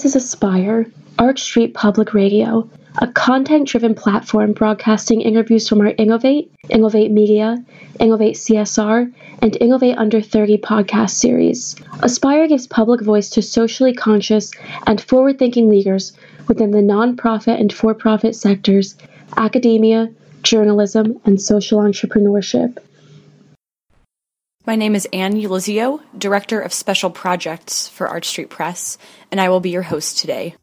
This is Aspire, Arch Street Public Radio, a content driven platform broadcasting interviews from our Innovate, Innovate Media, Innovate CSR, and Innovate Under 30 podcast series. Aspire gives public voice to socially conscious and forward thinking leaders within the nonprofit and for profit sectors, academia, journalism, and social entrepreneurship. My name is Anne Ulizio, Director of Special Projects for Arch Street Press, and I will be your host today.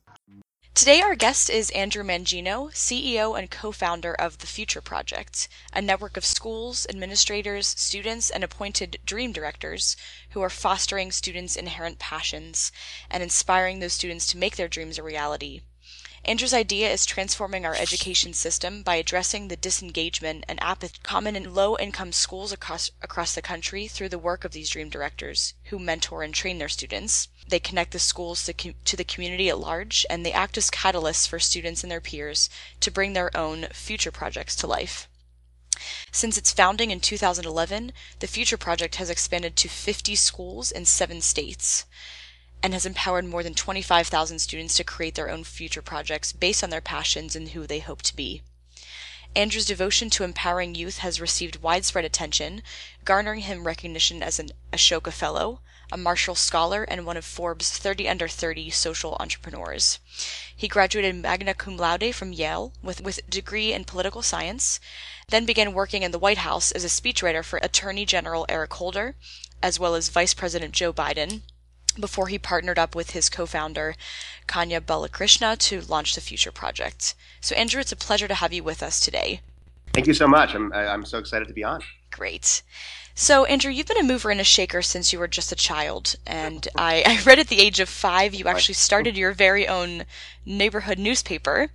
Today, our guest is Andrew Mangino, CEO and co founder of The Future Project, a network of schools, administrators, students, and appointed dream directors who are fostering students' inherent passions and inspiring those students to make their dreams a reality Andrew's idea is transforming our education system by addressing the disengagement and apathy common in low income schools across, the country through the work of these dream directors who mentor and train their students. They connect the schools to, to the community at large, and they act as catalysts for students and their peers to bring their own future projects to life. Since its founding in 2011, the Future Project has expanded to 50 schools in seven states and has empowered more than 25,000 students to create their own future projects based on their passions and who they hope to be. Andrew's devotion to empowering youth has received widespread attention, garnering him recognition as an Ashoka Fellow, a Marshall Scholar, and one of Forbes' 30 Under 30 social entrepreneurs. He graduated magna cum laude from Yale with, with a degree in political science, then began working in the White House as a speechwriter for Attorney General Eric Holder, as well as Vice President Joe Biden, before he partnered up with his co-founder Kanya Balakrishna to launch the Future Project. So Andrew, it's a pleasure to have you with us today. Thank you so much. I'm I'm so excited to be on. Great. So Andrew, you've been a mover and a shaker since you were just a child, and I, I read at the age of five you actually started your very own neighborhood newspaper,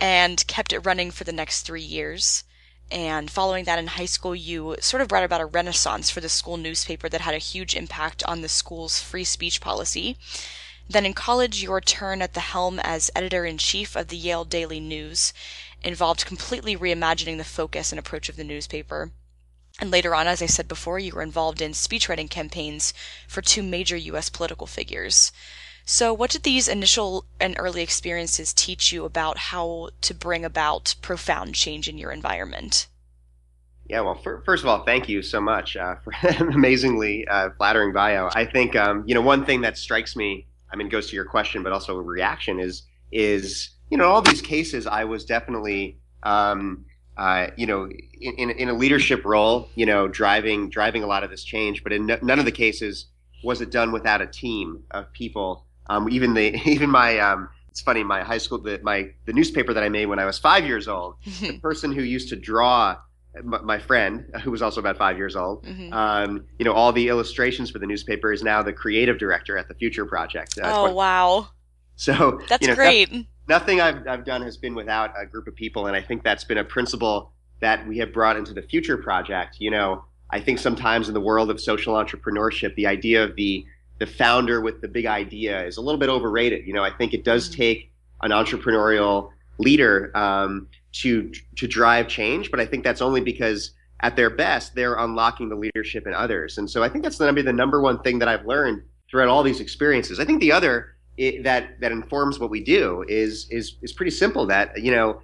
and kept it running for the next three years. And following that in high school, you sort of brought about a renaissance for the school newspaper that had a huge impact on the school's free speech policy. Then in college, your turn at the helm as editor in chief of the Yale Daily News involved completely reimagining the focus and approach of the newspaper. And later on, as I said before, you were involved in speechwriting campaigns for two major U.S. political figures. So, what did these initial and early experiences teach you about how to bring about profound change in your environment? Yeah, well, for, first of all, thank you so much uh, for an amazingly uh, flattering bio. I think um, you know one thing that strikes me. I mean, goes to your question, but also a reaction is is you know all these cases. I was definitely um, uh, you know in, in, in, a leadership role, you know, driving driving a lot of this change. But in none of the cases was it done without a team of people um, even the even my um, it's funny my high school the my the newspaper that I made when I was five years old. the person who used to draw my friend, who was also about five years old, mm-hmm. um, you know, all the illustrations for the newspaper is now the creative director at the Future Project. Uh, oh, wow. So that's you know, great. No, nothing I've, I've done has been without a group of people. And I think that's been a principle that we have brought into the Future Project. You know, I think sometimes in the world of social entrepreneurship, the idea of the the founder with the big idea is a little bit overrated. You know, I think it does mm-hmm. take an entrepreneurial leader um, to to drive change, but I think that's only because at their best they're unlocking the leadership in others. And so I think that's going to be the number one thing that I've learned throughout all these experiences. I think the other it, that that informs what we do is is is pretty simple. That you know,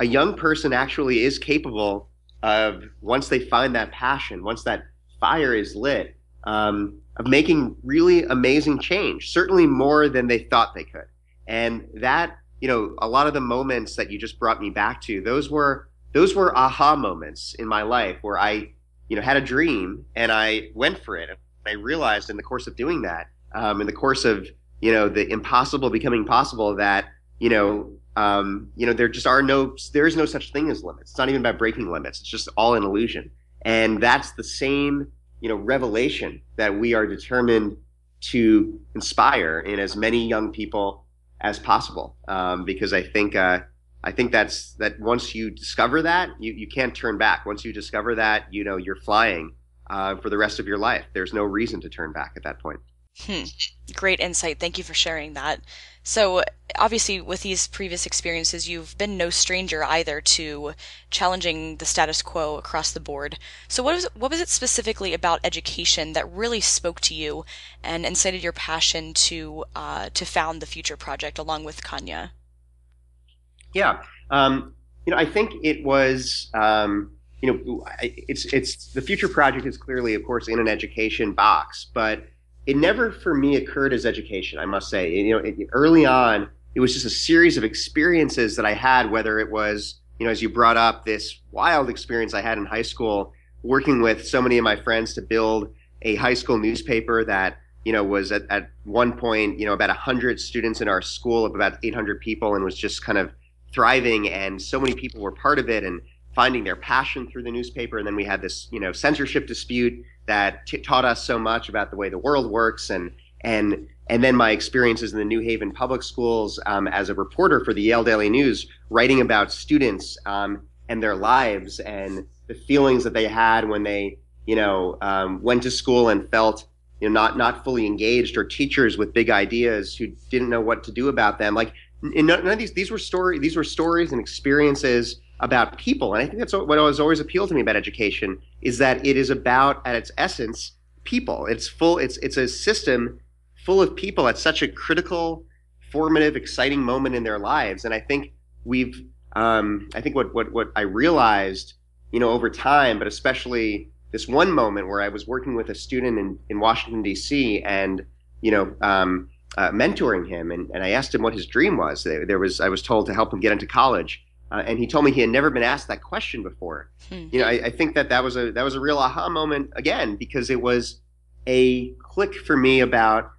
a young person actually is capable of once they find that passion, once that fire is lit. Um, of making really amazing change, certainly more than they thought they could. And that, you know, a lot of the moments that you just brought me back to, those were those were aha moments in my life where I, you know, had a dream and I went for it. I realized in the course of doing that, um, in the course of, you know, the impossible becoming possible that, you know, um, you know, there just are no, there is no such thing as limits. It's not even about breaking limits. It's just all an illusion. And that's the same you know revelation that we are determined to inspire in as many young people as possible. Um, because I think uh, I think that's that once you discover that you, you can't turn back. Once you discover that you know you're flying uh, for the rest of your life. There's no reason to turn back at that point Hmm. Great insight. Thank you for sharing that. So, obviously, with these previous experiences, you've been no stranger either to challenging the status quo across the board. So, what was what was it specifically about education that really spoke to you and incited your passion to uh, to found the Future Project along with Kanya? Yeah, um, you know, I think it was. Um, you know, it's it's the Future Project is clearly, of course, in an education box, but it never for me occurred as education. I must say, you know, it, early on, it was just a series of experiences that I had. Whether it was, you know, as you brought up, this wild experience I had in high school, working with so many of my friends to build a high school newspaper that you know was at, at one point you know about 100 students in our school of about 800 people and was just kind of thriving and so many people were part of it and finding their passion through the newspaper and then we had this you know censorship dispute that t- taught us so much about the way the world works and and and then my experiences in the New Haven public schools um, as a reporter for the Yale Daily News, writing about students um, and their lives and the feelings that they had when they, you know, um, went to school and felt, you know, not not fully engaged, or teachers with big ideas who didn't know what to do about them. Like, none of these these were story these were stories and experiences about people. And I think that's what has always appealed to me about education is that it is about, at its essence, people. It's full. It's it's a system full of people at such a critical, formative, exciting moment in their lives. And I think we've, um, I think what what what I realized, you know, over time, but especially this one moment where I was working with a student in in Washington D.C. and you know. Um, uh, mentoring him, and, and I asked him what his dream was. There, there was I was told to help him get into college, uh, and he told me he had never been asked that question before. Hmm. You know, I, I, think that that was a that was a real aha moment again because it was a click for me about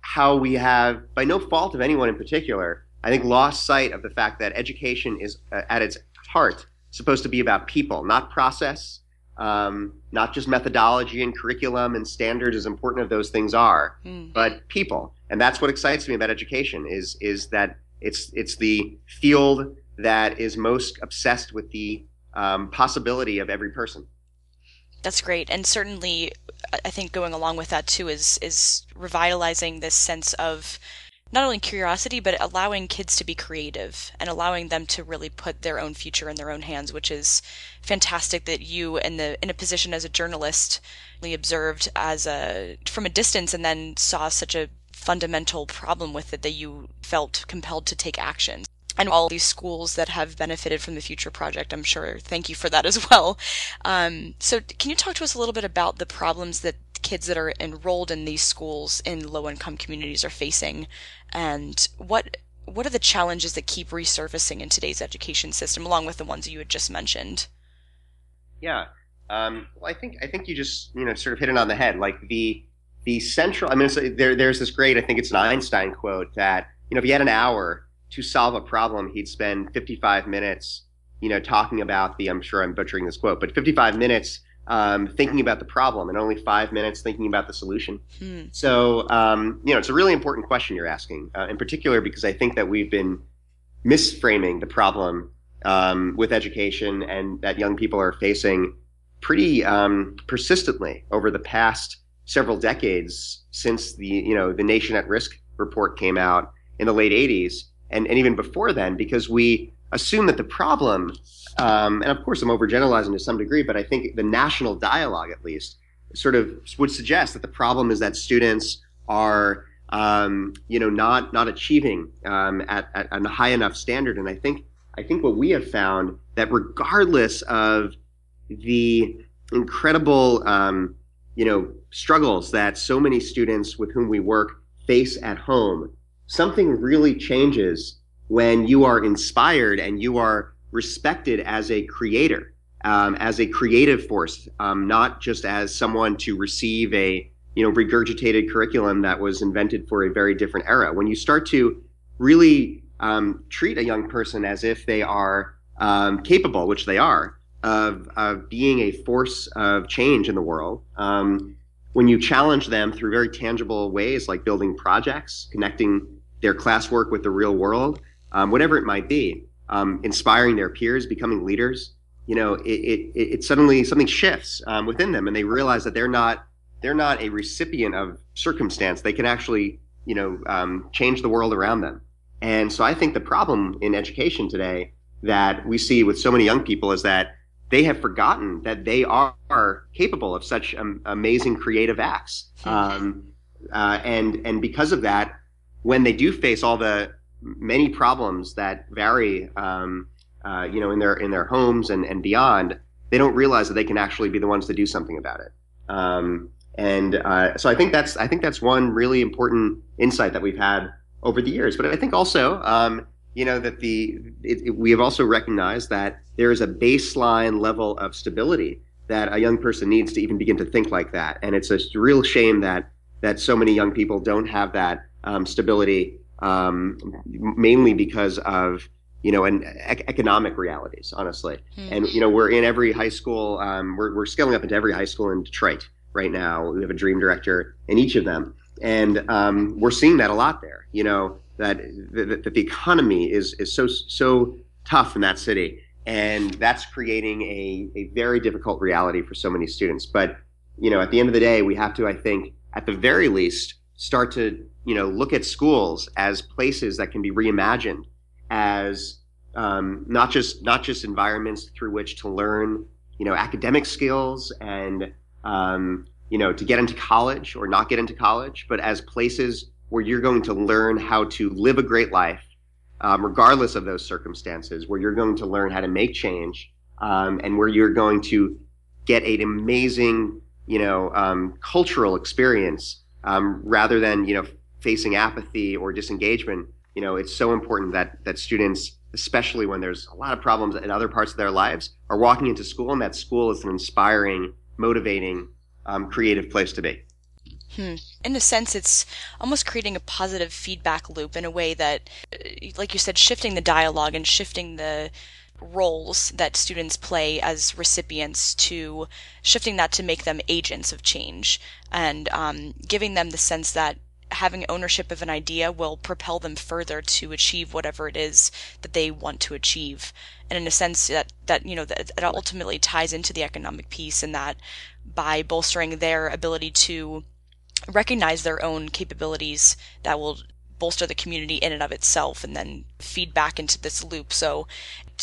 how we have, by no fault of anyone in particular, I think lost sight of the fact that education is uh, at its heart supposed to be about people, not process, um, not just methodology and curriculum and standards, as important as those things are, hmm. but people. And that's what excites me about education is is that it's it's the field that is most obsessed with the um, possibility of every person. That's great, and certainly, I think going along with that too is is revitalizing this sense of not only curiosity but allowing kids to be creative and allowing them to really put their own future in their own hands, which is fantastic that you in the in a position as a journalist observed as a from a distance and then saw such a fundamental problem with it that you felt compelled to take action and all these schools that have benefited from the Future Project. I'm sure. Thank you for that as well. Um, so, can you talk to us a little bit about the problems that kids that are enrolled in these schools in low-income communities are facing, and what what are the challenges that keep resurfacing in today's education system, along with the ones you had just mentioned? Yeah, um, well, I think I think you just you know sort of hit it on the head. Like the the central. I mean, there there's this great. I think it's an Einstein quote that you know if you had an hour to solve a problem, he'd spend 55 minutes, you know, talking about the, I'm sure I'm butchering this quote, but 55 minutes um, thinking about the problem and only five minutes thinking about the solution. Hmm. So, um, you know, it's a really important question you're asking, uh, in particular, because I think that we've been misframing the problem um, with education and that young people are facing pretty um, persistently over the past several decades since the, you know, the Nation at Risk report came out in the late 80s and, and even before then, because we assume that the problem, um, and of course I'm overgeneralizing to some degree, but I think the national dialogue at least sort of would suggest that the problem is that students are um, you know not not achieving um, at, at, a high enough standard. And i think i think what we have found that regardless of the incredible um, you know struggles that so many students with whom we work face at home something really changes when you are inspired and you are respected as a creator, um, as a creative force, um, not just as someone to receive a you know regurgitated curriculum that was invented for a very different era. When you start to really um, treat a young person as if they are um, capable, which they are, of, of being a force of change in the world. Um, when you challenge them through very tangible ways like building projects, connecting their classwork with the real world, um, whatever it might be, um, inspiring their peers, becoming leaders. You know, it, it, it suddenly something shifts um, within them, and they realize that they're not they're not a recipient of circumstance. They can actually, you know, um, change the world around them. And so I think the problem in education today that we see with so many young people is that they have forgotten that they are, capable of such um, amazing creative acts. Um, uh, and and because of that, when they do face all the many problems that vary, um, uh, you know, in their in their homes and, and beyond, they don't realize that they can actually be the ones to do something about it. Um, and uh, so I think that's I think that's one really important insight that we've had over the years. But I think also, um, you know, that the it, it, we have also recognized that there is a baseline level of stability that a young person needs to even begin to think like that. And it's a real shame that that so many young people don't have that um, stability, um, mainly because of you know, and ec- economic realities, honestly. Mm-hmm. And you know, we're in every high school. Um, we're we're scaling up into every high school in Detroit right now. We have a dream director in each of them, and um, we're seeing that a lot there. You know, that, that that the economy is is so so tough in that city, and that's creating a a very difficult reality for so many students. But you know, at the end of the day, we have to, I think, at the very least, start to you know look at schools as places that can be reimagined as um, not just not just environments through which to learn you know academic skills and um, you know to get into college or not get into college, but as places where you're going to learn how to live a great life, um, regardless of those circumstances, where you're going to learn how to make change, um, and where you're going to get an amazing you know um, cultural experience um, rather than you know facing apathy or disengagement you know it's so important that that students especially when there's a lot of problems in other parts of their lives are walking into school and that school is an inspiring motivating um, creative place to be Hmm. In a sense, it's almost creating a positive feedback loop in a way that, uh, like you said, shifting the dialogue and shifting the roles that students play as recipients to shifting that to make them agents of change and um, giving them the sense that having ownership of an idea will propel them further to achieve whatever it is that they want to achieve. And in a sense that, that you know, that, that ultimately ties into the economic piece and that by bolstering their ability to recognize their own capabilities that will bolster the community in and of itself and then feed back into this loop. So,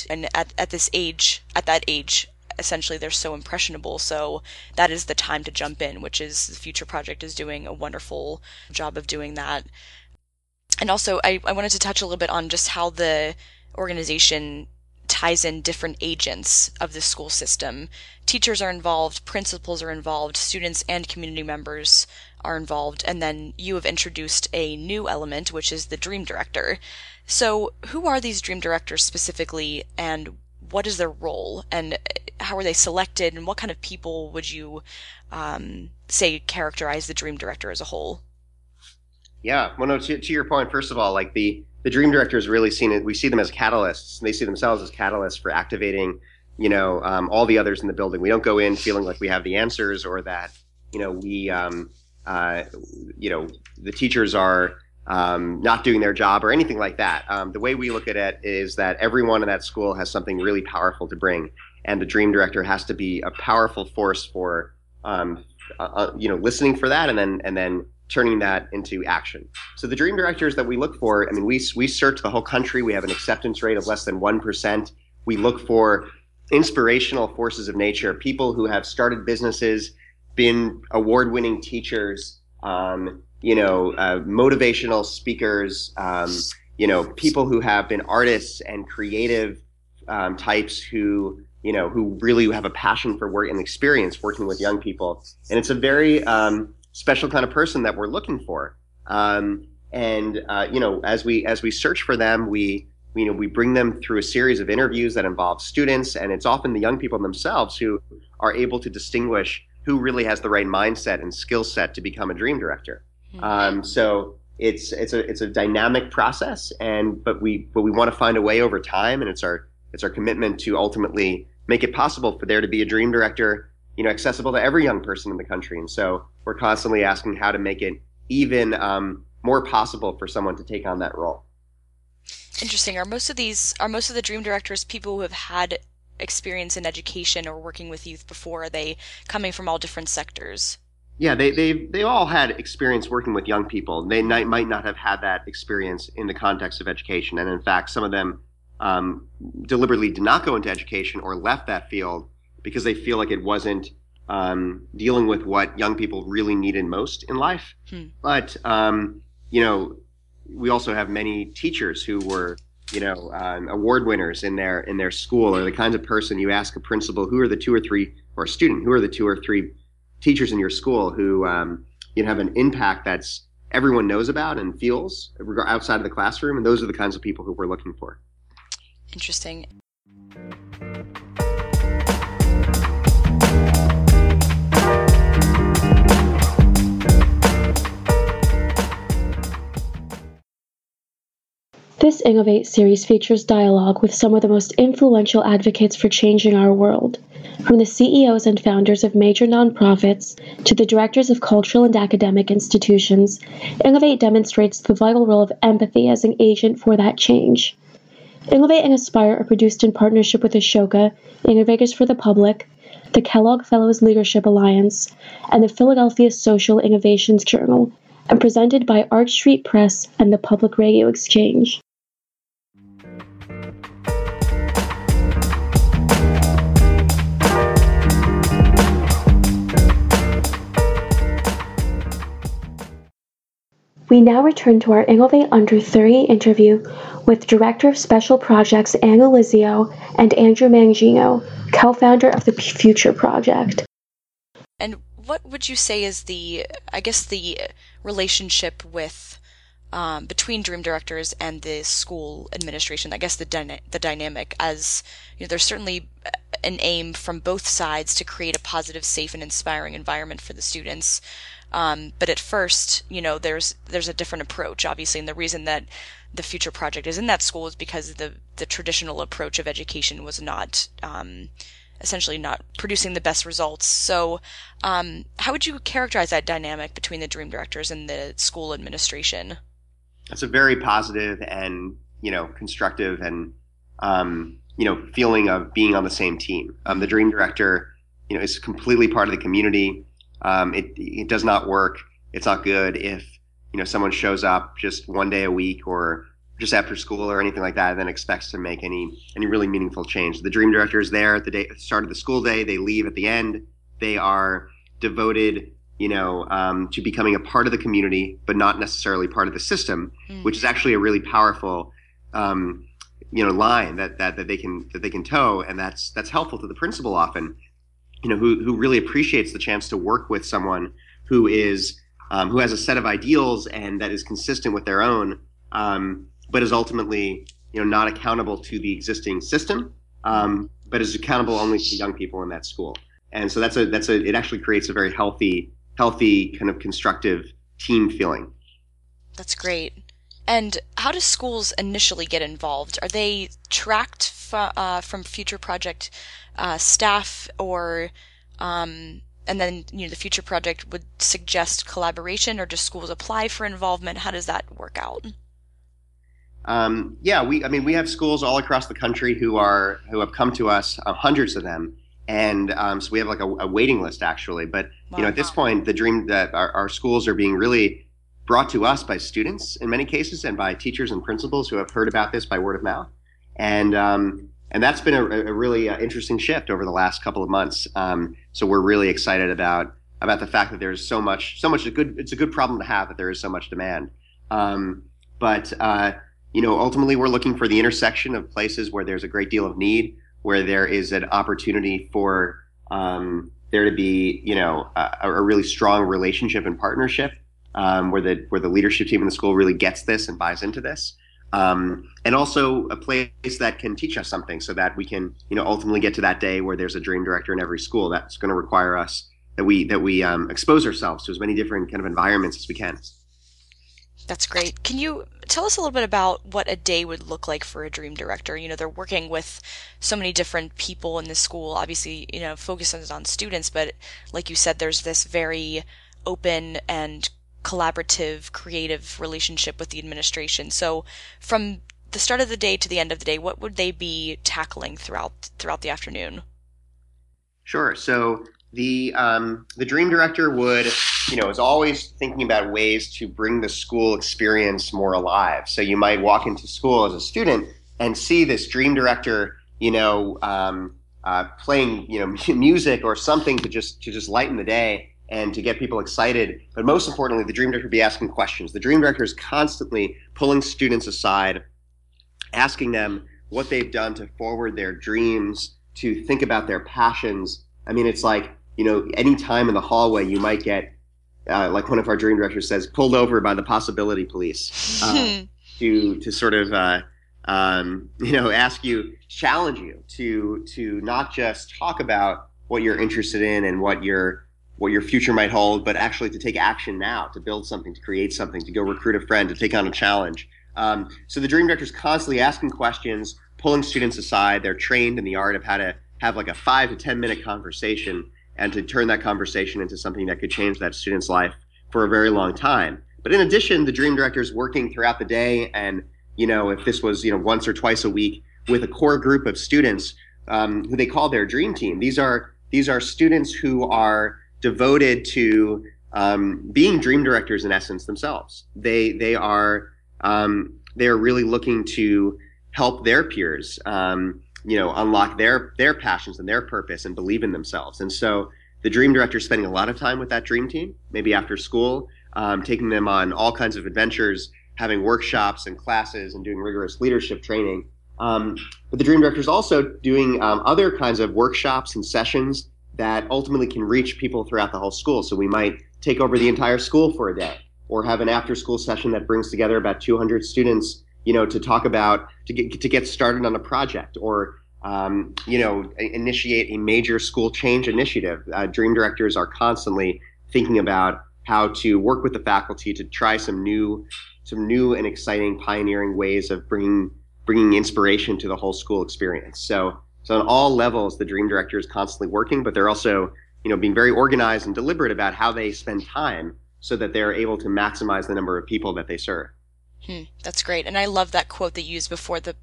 and at, at this age, at that age, essentially they're so impressionable. So that is the time to jump in, which is the Future Project is doing a wonderful job of doing that. And also, I, I wanted to touch a little bit on just how the organization ties in different agents of the school system. Teachers are involved, principals are involved, students and community members are involved, and then you have introduced a new element, which is the dream director. So, who are these dream directors specifically, and what is their role and how are they selected and what kind of people would you um, say characterize the dream director as a whole? Yeah. Well no to, to, your point first of all like the the dream director is really seen it we see them as catalysts. And they see themselves as catalysts for activating you know um, all the others in the building. We don't go in feeling like we have the answers or that you know we um, uh, you know the teachers are um, not doing their job or anything like that. Um, the way we look at it is that everyone in that school has something really powerful to bring, and the dream director has to be a powerful force for um, uh, uh, you know listening for that and then and then turning that into action. So the dream directors that we look for, I mean, we we search the whole country. We have an acceptance rate of less than one percent. We look for inspirational forces of nature, people who have started businesses, been award-winning teachers. Um, you know, uh, motivational speakers, um, you know, people who have been artists and creative um, types who, you know, who really have a passion for work and experience working with young people. And it's a very um, special kind of person that we're looking for. Um, and uh, you know, as we as we search for them, we you know we bring them through a series of interviews that involve students, and it's often the young people themselves who are able to distinguish who really has the right mindset and skill set to become a dream director. Mm-hmm. Um, so it's it's a it's a dynamic process, and but we but we want to find a way over time, and it's our it's our commitment to ultimately make it possible for there to be a dream director, you know, accessible to every young person in the country. And so we're constantly asking how to make it even um, more possible for someone to take on that role. Interesting. Are most of these are most of the dream directors people who have had experience in education or working with youth before? Are they coming from all different sectors? Yeah, they they they all had experience working with young people. They might not have had that experience in the context of education, and in fact, some of them um, deliberately did not go into education or left that field because they feel like it wasn't um, dealing with what young people really needed most in life. Hmm. But um, you know, we also have many teachers who were you know um, award winners in their in their school, or the kinds of person you ask a principal who are the two or three or a student who are the two or three teachers in your school who um, you know, have an impact that's everyone knows about and feels outside of the classroom, and those are the kinds of people who we're looking for. Interesting. This Innovate series features dialogue with some of the most influential advocates for changing our world. From the CEOs and founders of major nonprofits to the directors of cultural and academic institutions, Innovate demonstrates the vital role of empathy as an agent for that change. Innovate and Aspire are produced in partnership with Ashoka, Innovators for the Public, the Kellogg Fellows Leadership Alliance, and the Philadelphia Social Innovations Journal, and presented by Arch Street Press and the Public Radio Exchange. We now return to our Innovate Under 30 interview with Director of Special Projects Anne Elizio and Andrew Mangino, co founder of the Future Project. And what would you say is the, I guess, the relationship with um, between Dream Directors and the school administration? I guess the dyna- the dynamic, as you know, there's certainly an aim from both sides to create a positive, safe, and inspiring environment for the students. Um, but at first, you know, there's there's a different approach, obviously, and the reason that the future project is in that school is because the the traditional approach of education was not um, essentially not producing the best results. So, um, how would you characterize that dynamic between the dream directors and the school administration? It's a very positive and you know constructive and um, you know feeling of being on the same team. Um, the dream director, you know, is completely part of the community. Um, it it does not work. It's not good if you know someone shows up just one day a week or just after school or anything like that, and then expects to make any any really meaningful change. The dream director is there at the day start of the school day. They leave at the end. They are devoted, you know, um, to becoming a part of the community, but not necessarily part of the system, mm. which is actually a really powerful, um, you know, line that, that that they can that they can toe, and that's that's helpful to the principal often you know, who who really appreciates the chance to work with someone who is um, who has a set of ideals and that is consistent with their own, um, but is ultimately you know not accountable to the existing system, um, but is accountable only to young people in that school. And so that's a that's a it actually creates a very healthy healthy kind of constructive team feeling. That's great. And how do schools initially get involved? Are they tracked f- uh, from Future Project uh, staff or um, and then you know the future project would suggest collaboration or do schools apply for involvement how does that work out um, yeah we i mean we have schools all across the country who are who have come to us uh, hundreds of them and um, so we have like a, a, waiting list actually but wow. you know at this point the dream that our, our schools are being really brought to us by students in many cases and by teachers and principals who have heard about this by word of mouth and um, and that's been a, a really uh, interesting shift over the last couple of months. Um, so we're really excited about about the fact that there's so much so much a good it's a good problem to have that there is so much demand. Um, but uh, you know, ultimately, we're looking for the intersection of places where there's a great deal of need, where there is an opportunity for um, there to be you know a, a, really strong relationship and partnership, um, where the where the leadership team in the school really gets this and buys into this. Um, and also a place that can teach us something so that we can you know ultimately get to that day where there's a dream director in every school that's going to require us that we that we um, expose ourselves to as many different kind of environments as we can. That's great. Can you tell us a little bit about what a day would look like for a dream director? You know they're working with so many different people in the school obviously you know focuses on students but like you said there's this very open and collaborative, creative relationship with the administration. So from the start of the day to the end of the day, what would they be tackling throughout throughout the afternoon? Sure. So the um, the dream director would, you know, is always thinking about ways to bring the school experience more alive. So you might walk into school as a student and see this dream director, you know, um, uh, playing, you know, music or something to just to just lighten the day and to get people excited. But most importantly, the dream director would be asking questions. The dream director is constantly pulling students aside, asking them what they've done to forward their dreams, to think about their passions. I mean, it's like you know, any time in the hallway, you might get, uh, like one of our dream directors says, pulled over by the possibility police uh, to to sort of, uh, um, you know, ask you, challenge you to to not just talk about what you're interested in and what your what your future might hold, but actually to take action now, to build something, to create something, to go recruit a friend, to take on a challenge. Um, so the dream director is constantly asking questions, pulling students aside. They're trained in the art of how to have like a five to ten minute conversation and to turn that conversation into something that could change that student's life for a very long time. But in addition, the dream director is working throughout the day, and you know, if this was you know once or twice a week with a core group of students um, who they call their dream team. These are these are students who are devoted to um, being dream directors in essence themselves. They they are um, they are really looking to help their peers um, you know unlock their their passions and their purpose and believe in themselves and so the dream director is spending a lot of time with that dream team maybe after school um, taking them on all kinds of adventures having workshops and classes and doing rigorous leadership training um, but the dream director is also doing um, other kinds of workshops and sessions that ultimately can reach people throughout the whole school so we might take over the entire school for a day or have an after school session that brings together about 200 students you know, to talk about to get to get started on a project or um, you know initiate a major school change initiative. Uh, dream directors are constantly thinking about how to work with the faculty to try some new some new and exciting pioneering ways of bringing bringing inspiration to the whole school experience. So so on all levels, the dream director is constantly working, but they're also you know being very organized and deliberate about how they spend time so that they're able to maximize the number of people that they serve. Hmm, that's great. And I love that quote that you used before the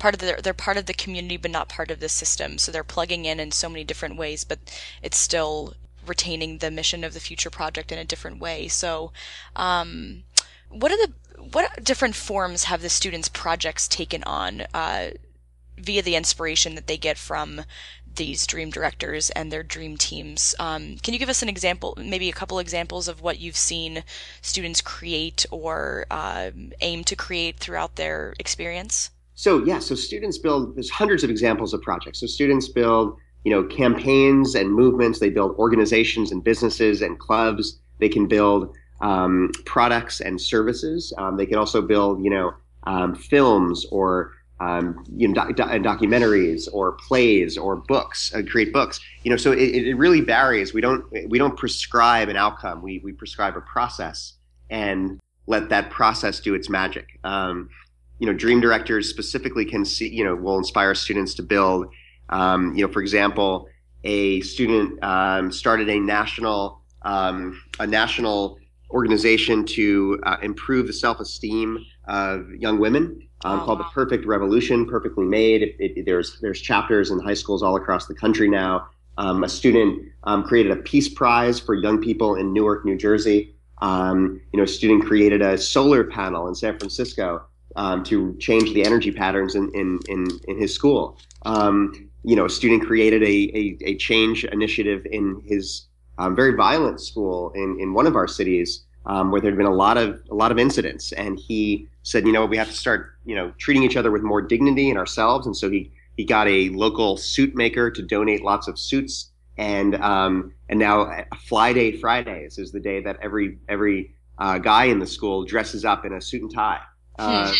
part of the they're part of the community but not part of the system. So they're plugging in in so many different ways, but it's still retaining the mission of the future project in a different way. So, um, what are the what different forms have the students' projects taken on uh, via the inspiration that they get from these dream directors and their dream teams. Um, can you give us an example, maybe a couple examples of what you've seen students create or uh, aim to create throughout their experience? So yeah, so students build. There's hundreds of examples of projects. So students build, you know, campaigns and movements. They build organizations and businesses and clubs. They can build um, products and services. Um, they can also build, you know, um, films or um, you know, doc- documentaries or plays or books, uh, create books. You know, so it, it really varies. We don't we don't prescribe an outcome. We we prescribe a process and let that process do its magic. Um, you know, dream directors specifically can see. You know, will inspire students to build. Um, you know, for example, a student um, started a national um, a national organization to uh, improve the self esteem of young women um, oh, called wow. the Perfect Revolution, perfectly made. It, it, there's there's chapters in high schools all across the country now. Um, a student um, created a peace prize for young people in Newark, New Jersey. Um, you know, a student created a solar panel in San Francisco um, to change the energy patterns in in in, in his school. Um, you know, a student created a, a, a change initiative in his very violent school in, in one of our cities um, where there had been a lot of a lot of incidents, and he said, you know, we have to start, you know, treating each other with more dignity and ourselves, and so he he got a local suit maker to donate lots of suits, and um, and now Fly Day Fridays is the day that every every uh, guy in the school dresses up in a suit and tie, uh, hmm.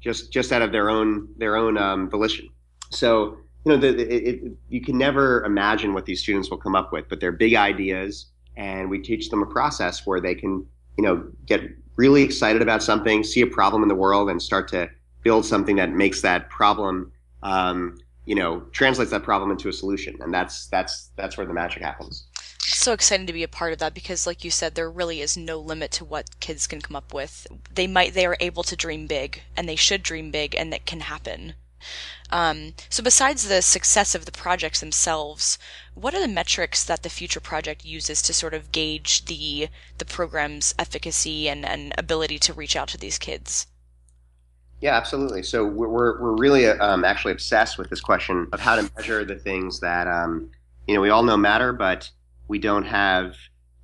just just out of their own their own um, volition. So you know, the, it, it, you can never imagine what these students will come up with, but they're big ideas, and we teach them a process where they can you know, get really excited about something, see a problem in the world, and start to build something that makes that problem, um, you know, translates that problem into a solution. And that's that's that's where the magic happens. so exciting to be a part of that because, like you said, there really is no limit to what kids can come up with. They might they are able to dream big, and they should dream big, and that can happen. Um, so, besides the success of the projects themselves, what are the metrics that the Future Project uses to sort of gauge the the program's efficacy and, and ability to reach out to these kids? Yeah, absolutely. So we're we're really um, actually obsessed with this question of how to measure the things that um, you know we all know matter, but we don't have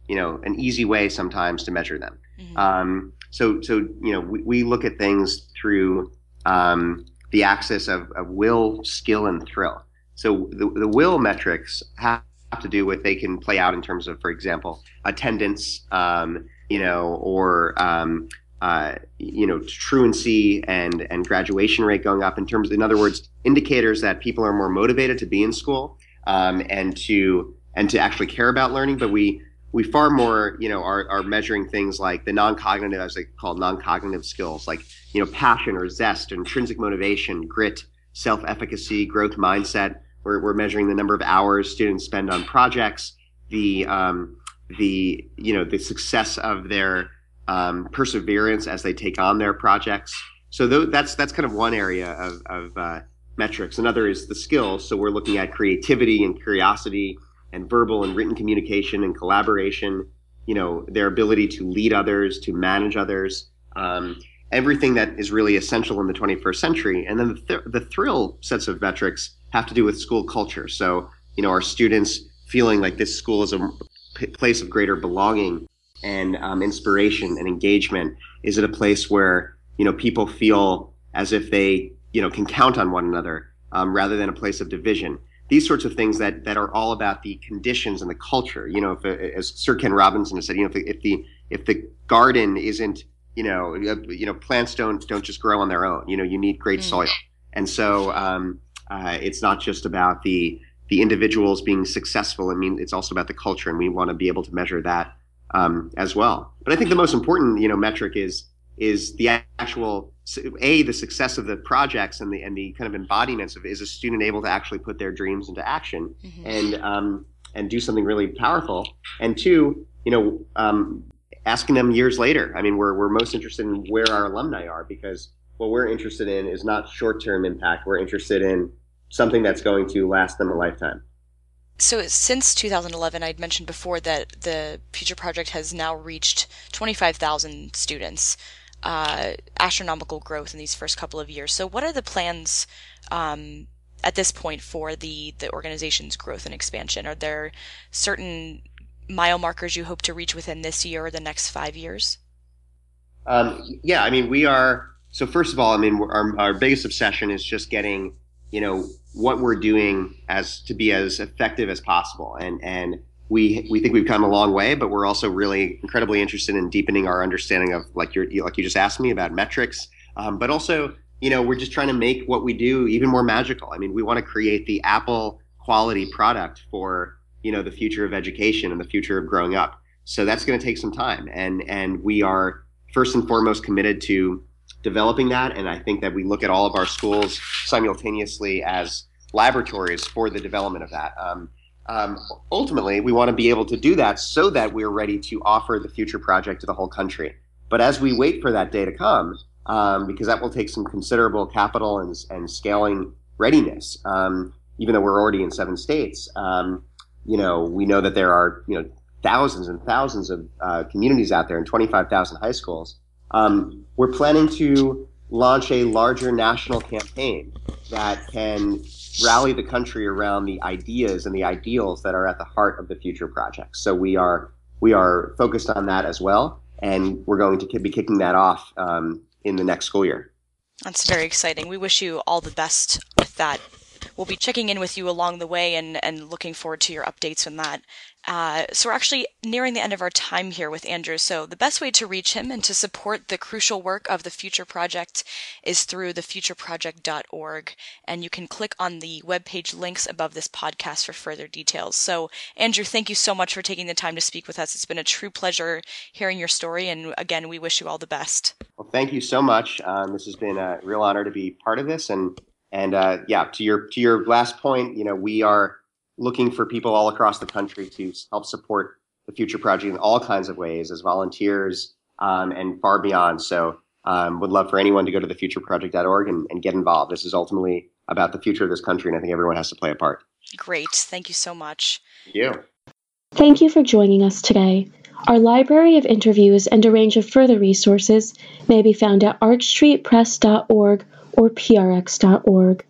you know an easy way sometimes to measure them. Mm-hmm. Um, so so you know we, we look at things through um, the axis of, of, will, skill, and thrill. So the, the will metrics have to do with they can play out in terms of, for example, attendance, um, you know, or um, uh, you know, truancy and and graduation rate going up. In terms, in other words, indicators that people are more motivated to be in school um, and to and to actually care about learning. But we we far more, you know, are, are measuring things like the non-cognitive, as they call non-cognitive skills, like you know, passion or zest, intrinsic motivation, grit, self-efficacy, growth mindset. We're, we're measuring the number of hours students spend on projects, the um, the you know the success of their um, perseverance as they take on their projects. So th- that's that's kind of one area of, of uh, metrics. Another is the skills. So we're looking at creativity and curiosity and verbal and written communication and collaboration. You know their ability to lead others, to manage others. Um, everything that is really essential in the 21st century. And then the, th- the thrill sets of metrics have to do with school culture. So you know our students feeling like this school is a p- place of greater belonging and um, inspiration and engagement? Is it a place where you know people feel as if they you know can count on one another um, rather than a place of division? These sorts of things that that are all about the conditions and the culture. You know, if, as Sir Ken Robinson has said, you know, if the if the, if the garden isn't you know you know plants don't don't just grow on their own. You know, you need great mm. soil, and so um, uh, it's not just about the the individuals being successful. I mean, it's also about the culture, and we want to be able to measure that um, as well. But I think the most important, you know, metric is is the actual a the success of the projects and the and the kind of embodiments of is a student able to actually put their dreams into action mm-hmm. and um, and do something really powerful. And two, you know, um, asking them years later. I mean, we're we're most interested in where our alumni are because what we're interested in is not short term impact. We're interested in something that's going to last them a lifetime. So since 2011, I'd mentioned before that the Future Project has now reached 25,000 students. Uh, astronomical growth in these first couple of years. So, what are the plans um, at this point for the the organization's growth and expansion? Are there certain mile markers you hope to reach within this year or the next five years? Um, yeah, I mean, we are. So, first of all, I mean, our, our biggest obsession is just getting you know what we're doing as to be as effective as possible and and we we think we've come a long way but we're also really incredibly interested in deepening our understanding of like you like you just asked me about metrics um, but also you know we're just trying to make what we do even more magical i mean we want to create the apple quality product for you know the future of education and the future of growing up so that's going to take some time and and we are first and foremost committed to developing that. And I think that we look at all of our schools simultaneously as laboratories for the development of that. Um, um, ultimately, we want to be able to do that so that we're ready to offer the future project to the whole country. But as we wait for that day to come, um, because that will take some considerable capital and, and scaling readiness, um, even though we're already in seven states, um, you know, we know that there are, you know, thousands and thousands of uh, communities out there and 25,000 high schools. Um, we're planning to launch a larger national campaign that can rally the country around the ideas and the ideals that are at the heart of the future project. So we are we are focused on that as well, and we're going to be kicking that off um, in the next school year. That's very exciting. We wish you all the best with that. We'll be checking in with you along the way and, and looking forward to your updates on that. Uh, so we're actually nearing the end of our time here with Andrew. So the best way to reach him and to support the crucial work of the Future Project is through thefutureproject.org. And you can click on the webpage links above this podcast for further details. So Andrew, thank you so much for taking the time to speak with us. It's been a true pleasure hearing your story. And again, we wish you all the best. Well, thank you so much. Um, this has been a real honor to be part of this. And, and uh, yeah, to your, to your last point, you know, we are, looking for people all across the country to help support the Future Project in all kinds of ways as volunteers um, and far beyond. So um, would love for anyone to go to thefutureproject.org and, and get involved. This is ultimately about the future of this country, and I think everyone has to play a part. Great. Thank you so much. Thank you. Thank you for joining us today. Our library of interviews and a range of further resources may be found at archstreetpress.org or prx.org.